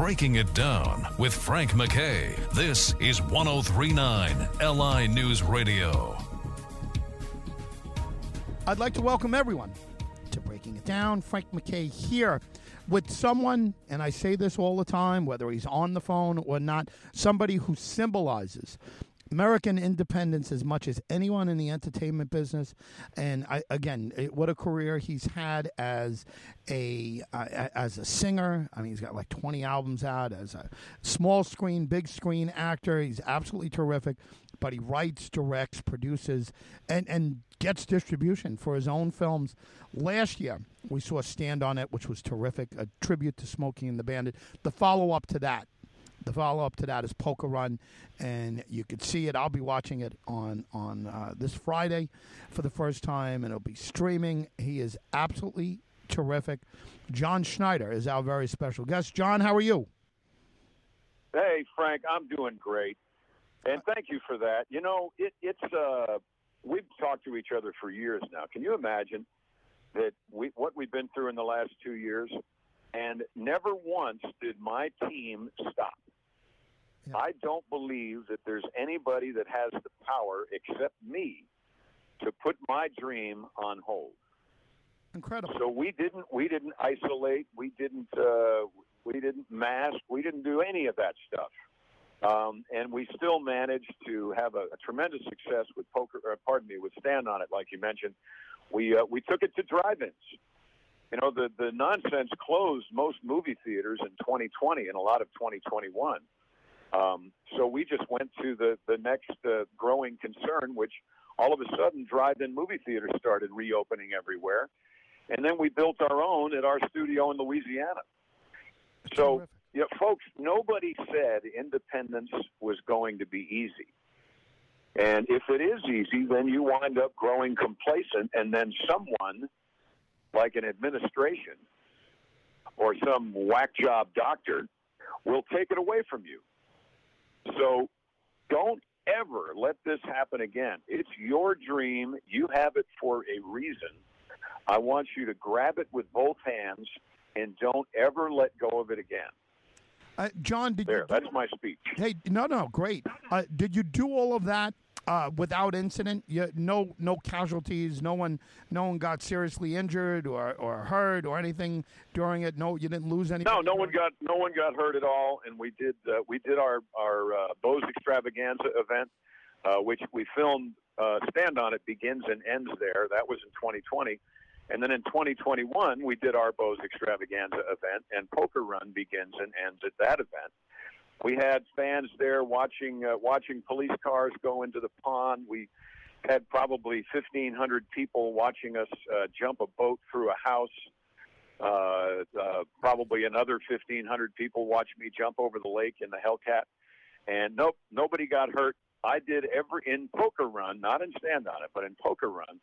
Breaking It Down with Frank McKay. This is 1039 LI News Radio. I'd like to welcome everyone to Breaking It Down. Frank McKay here with someone, and I say this all the time, whether he's on the phone or not, somebody who symbolizes American independence as much as anyone in the entertainment business. And I, again, it, what a career he's had as a uh, as a singer. I mean, he's got like 20 albums out as a small screen, big screen actor. He's absolutely terrific. But he writes, directs, produces, and and gets distribution for his own films. Last year, we saw Stand on It, which was terrific, a tribute to Smokey and the Bandit. The follow up to that, the follow up to that is Poker Run, and you could see it. I'll be watching it on on uh, this Friday for the first time, and it'll be streaming. He is absolutely terrific. John Schneider is our very special guest. John, how are you? Hey, Frank, I'm doing great, and thank you for that. You know, it, it's uh, we've talked to each other for years now. Can you imagine that we what we've been through in the last two years? And never once did my team stop. Yeah. I don't believe that there's anybody that has the power except me to put my dream on hold. Incredible. So we didn't we didn't isolate, we didn't uh, we didn't mask, we didn't do any of that stuff. Um, and we still managed to have a, a tremendous success with poker. Or, pardon me, with stand on it, like you mentioned. We uh, we took it to drive-ins. You know, the the nonsense closed most movie theaters in 2020 and a lot of 2021. Um, so we just went to the the next uh, growing concern, which all of a sudden drive-in movie theaters started reopening everywhere, and then we built our own at our studio in Louisiana. So, Terrific. yeah, folks, nobody said independence was going to be easy. And if it is easy, then you wind up growing complacent, and then someone, like an administration or some whack job doctor, will take it away from you. So don't ever let this happen again. It's your dream. You have it for a reason. I want you to grab it with both hands and don't ever let go of it again. Uh, John, did There, you? do- that's my speech. Hey, no, no, great. Uh, did you do all of that uh, without incident? You, no, no casualties. No one, no one got seriously injured or, or hurt or anything during it. No, you didn't lose any. No, no one got no one got hurt at all, and we did uh, we did our our uh, Bo's Extravaganza event, uh, which we filmed. Uh, Stand on it begins and ends there. That was in 2020, and then in 2021 we did our Bo's Extravaganza event, and Poker Run begins and ends at that event. We had fans there watching uh, watching police cars go into the pond. We had probably 1,500 people watching us uh, jump a boat through a house. Uh, uh, probably another 1,500 people watched me jump over the lake in the Hellcat, and nope, nobody got hurt. I did every in poker run, not in stand on it, but in poker run.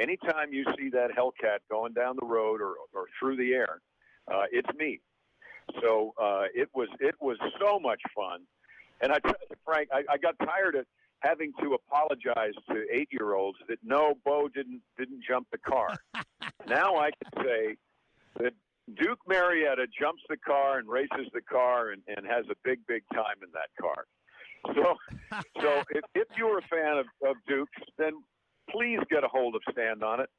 Anytime you see that Hellcat going down the road or, or through the air, uh, it's me. So uh, it was it was so much fun, and I tell you, Frank, I, I got tired of having to apologize to eight year olds that no, Bo didn't didn't jump the car. now I can say that Duke Marietta jumps the car and races the car and, and has a big big time in that car. So so if, if you're a fan of, of Duke's, then please get a hold of Stand on it,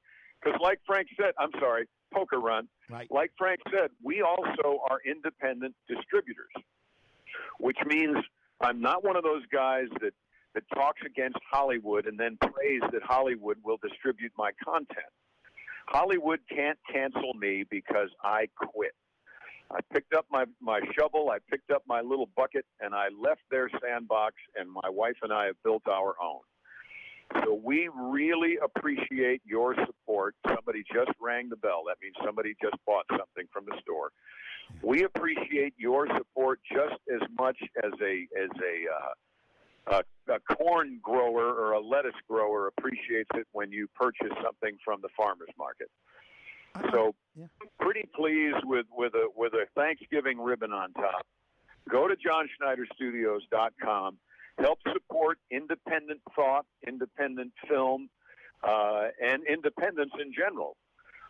because like Frank said, I'm sorry, Poker Run Right. like Frank said, we also are independent distributors, which means I'm not one of those guys that, that talks against Hollywood and then prays that Hollywood will distribute my content. Hollywood can't cancel me because I quit. I picked up my, my shovel, I picked up my little bucket, and I left their sandbox, and my wife and I have built our own. So we really appreciate your support. Somebody just rang the bell. That means somebody just bought something from the store. We appreciate your support just as much as a as a, uh, a a corn grower or a lettuce grower appreciates it when you purchase something from the farmers market. So Yeah. pretty pleased with with a with a Thanksgiving ribbon on top. Go to johnschneiderstudios.com help support independent thought, independent film, uh, and independence in general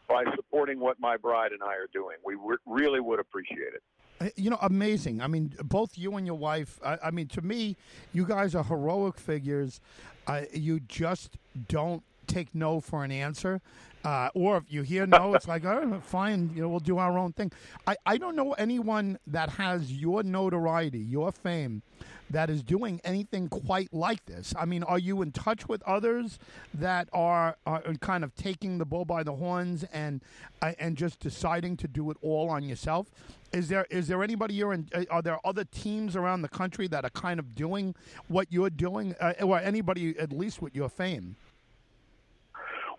by supporting what my bride and I are doing. We really would appreciate it. Uh, You know, amazing. I mean, both you and your wife. I, I mean, to me, you guys are heroic figures. Uh, you just don't take no for an answer. Uh, or if you hear no, it's like, oh, fine, you know, we'll do our own thing. I, I don't know anyone that has your notoriety, your fame, that is doing anything quite like this. I mean, are you in touch with others that are, are kind of taking the bull by the horns and uh, and just deciding to do it all on yourself? Is there is there anybody you're in? uh, Are there other teams around the country that are kind of doing what you're doing, uh, or anybody at least with your fame?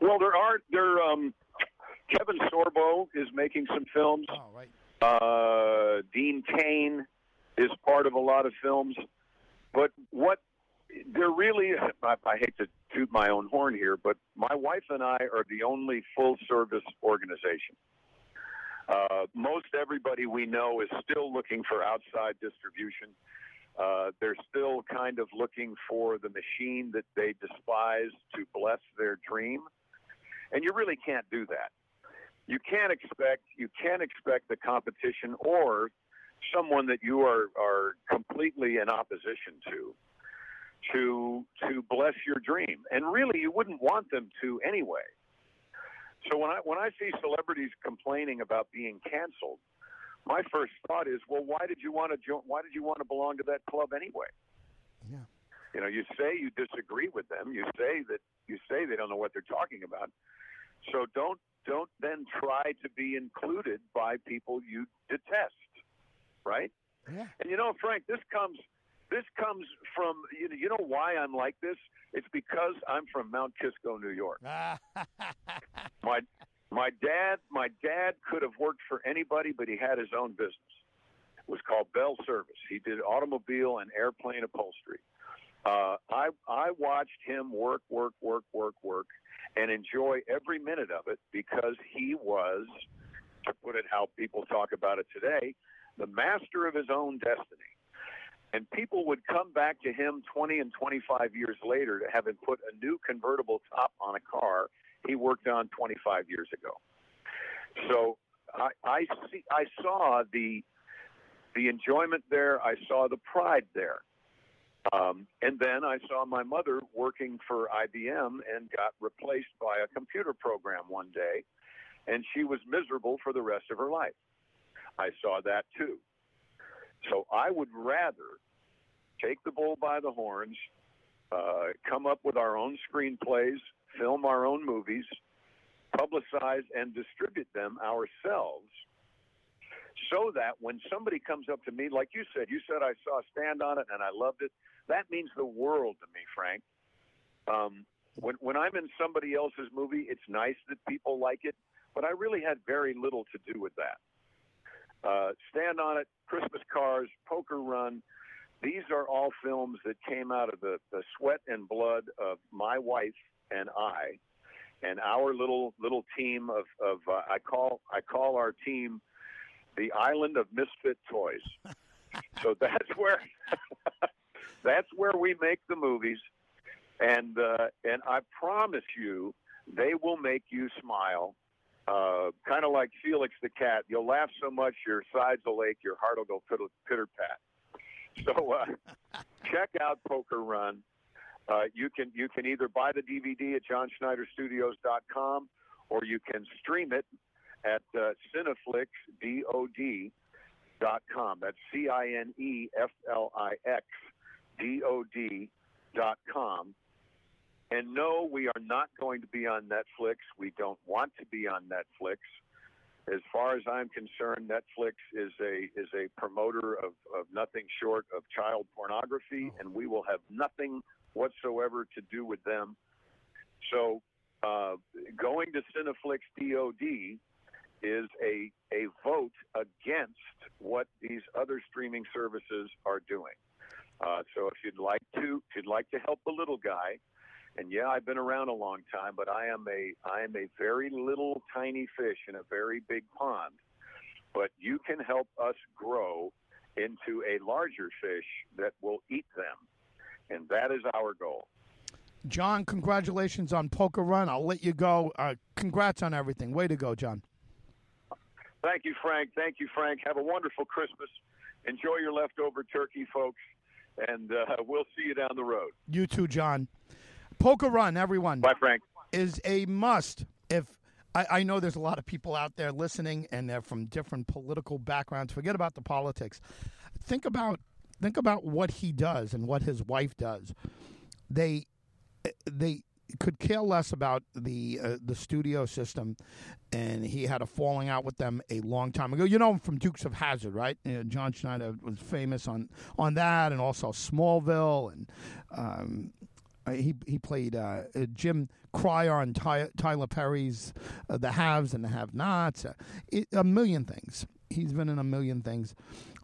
Well, there are there. Um, Kevin Sorbo is making some films. Oh, right. Uh, Dean Cain is part of a lot of films. But what there really, I, I hate to toot my own horn here, but my wife and I are the only full service organization. Uh, most everybody we know is still looking for outside distribution. Uh, they're still kind of looking for the machine that they despise to bless their dream, and you really can't do that. You can't expect you can't expect the competition or someone that you are are completely in opposition to to to bless your dream, and really you wouldn't want them to anyway. So when I when I see celebrities complaining about being canceled, my first thought is, well, why did you want to join? Why did you want to belong to that club anyway? Yeah. You know, you say you disagree with them. You say that you say they don't know what they're talking about. So don't don't then try to be included by people you detest, right? Yeah. And you know, Frank, this comes this comes from you know, you know why I'm like this? It's because I'm from Mount Kisco, New York. My my dad my dad could have worked for anybody, but he had his own business. It was called Bell Service. He did automobile and airplane upholstery. Uh, I I watched him work, work, work, work, work, and enjoy every minute of it because he was, to put it how people talk about it today, the master of his own destiny. And people would come back to him 20 and 25 years later to having put a new convertible top on a car he worked on 25 years ago. So I, I see, I saw the the enjoyment there. I saw the pride there. Um, and then I saw my mother working for IBM and got replaced by a computer program one day, and she was miserable for the rest of her life. I saw that too. So I would rather take the bull by the horns, uh, come up with our own screenplays, film our own movies, publicize and distribute them ourselves so that when somebody comes up to me, like you said, you said I saw Stand on It and I loved it. That means the world to me, Frank. Um, when when I'm in somebody else's movie, it's nice that people like it, but I really had very little to do with that. Uh, Stand on It, Christmas Cars, Poker Run. These are all films that came out of the, the sweat and blood of my wife and I, and our little little team of, of uh, I call I call our team the island of misfit toys. so that's where that's where we make the movies, and uh, and I promise you, they will make you smile. Uh, kind of like Felix the cat. You'll laugh so much your sides will ache, your heart will go pitter, pitter pat. So uh, check out Poker Run. Uh, you can you can either buy the DVD at johnschneiderstudios.com or you can stream it at uh, cineflixdod.com. That's C I N E F L I X D O D dot com. And no, we are not going to be on Netflix. We don't want to be on Netflix. As far as I'm concerned, Netflix is a is a promoter of, of nothing short of child pornography, and we will have nothing whatsoever to do with them. So, uh, going to Cineflix DOD is a a vote against what these other streaming services are doing. Uh, so if you'd like to, if you'd like to help the little guy, and yeah, I've been around a long time, but I am a I am a very little tiny fish in a very big pond. But you can help us grow into a larger fish that will eat them, and that is our goal. John, congratulations on Poker Run. I'll let you go. Uh, congrats on everything. Way to go, John. Thank you, Frank. Thank you, Frank. Have a wonderful Christmas. Enjoy your leftover turkey, folks, and uh, we'll see you down the road. You too, John. Poker Run, everyone. Bye, Frank. Is a must. If I, I know there's a lot of people out there listening, and they're from different political backgrounds. Forget about the politics. Think about think about what he does and what his wife does. They they could care less about the uh, the studio system, and he had a falling out with them a long time ago. You know him from Dukes of Hazzard, right? You know, John Schneider was famous on on that, and also Smallville, and um, he he played uh, Jim Cryer on Ty- Tyler Perry's uh, The Haves and the Have-Nots, uh, a million things. He's been in a million things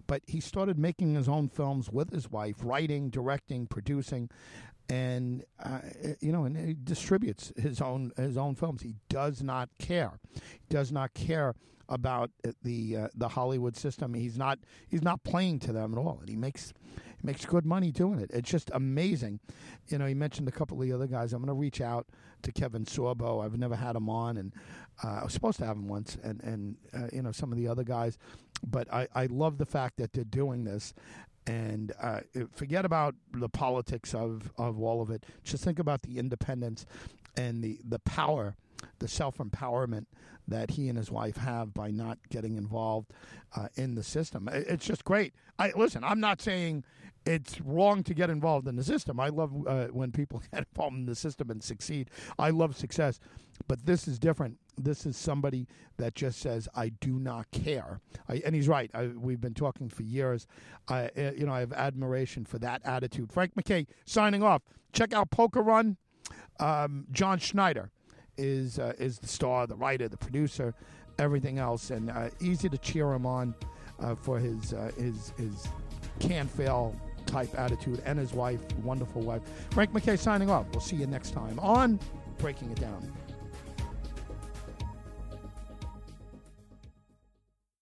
but he started making his own films with his wife, writing, directing, producing, and uh, you know, and he distributes his own his own films. He does not care. He does not care about the uh, the Hollywood system. He's not he's not playing to them at all, and he makes he makes good money doing it. It's just amazing. You know, he mentioned a couple of the other guys. I'm going to reach out to Kevin Sorbo. I've never had him on, and uh, I was supposed to have him once, and and uh, you know some of the other guys. But I I love the fact that they're doing this, and uh, forget about the politics of, of all of it. Just think about the independence and the, the power, the self empowerment that he and his wife have by not getting involved uh, in the system. It's just great. I listen. I'm not saying it's wrong to get involved in the system. I love uh, when people get involved in the system and succeed. I love success, but this is different. This is somebody that just says, "I do not care," I, and he's right. I, we've been talking for years. I, uh, you know, I have admiration for that attitude. Frank McKay signing off. Check out Poker Run. Um, John Schneider is uh, is the star, the writer, the producer, everything else, and uh, easy to cheer him on uh, for his uh, his his can't fail type attitude, and his wife, wonderful wife. Frank McKay signing off. We'll see you next time on Breaking It Down.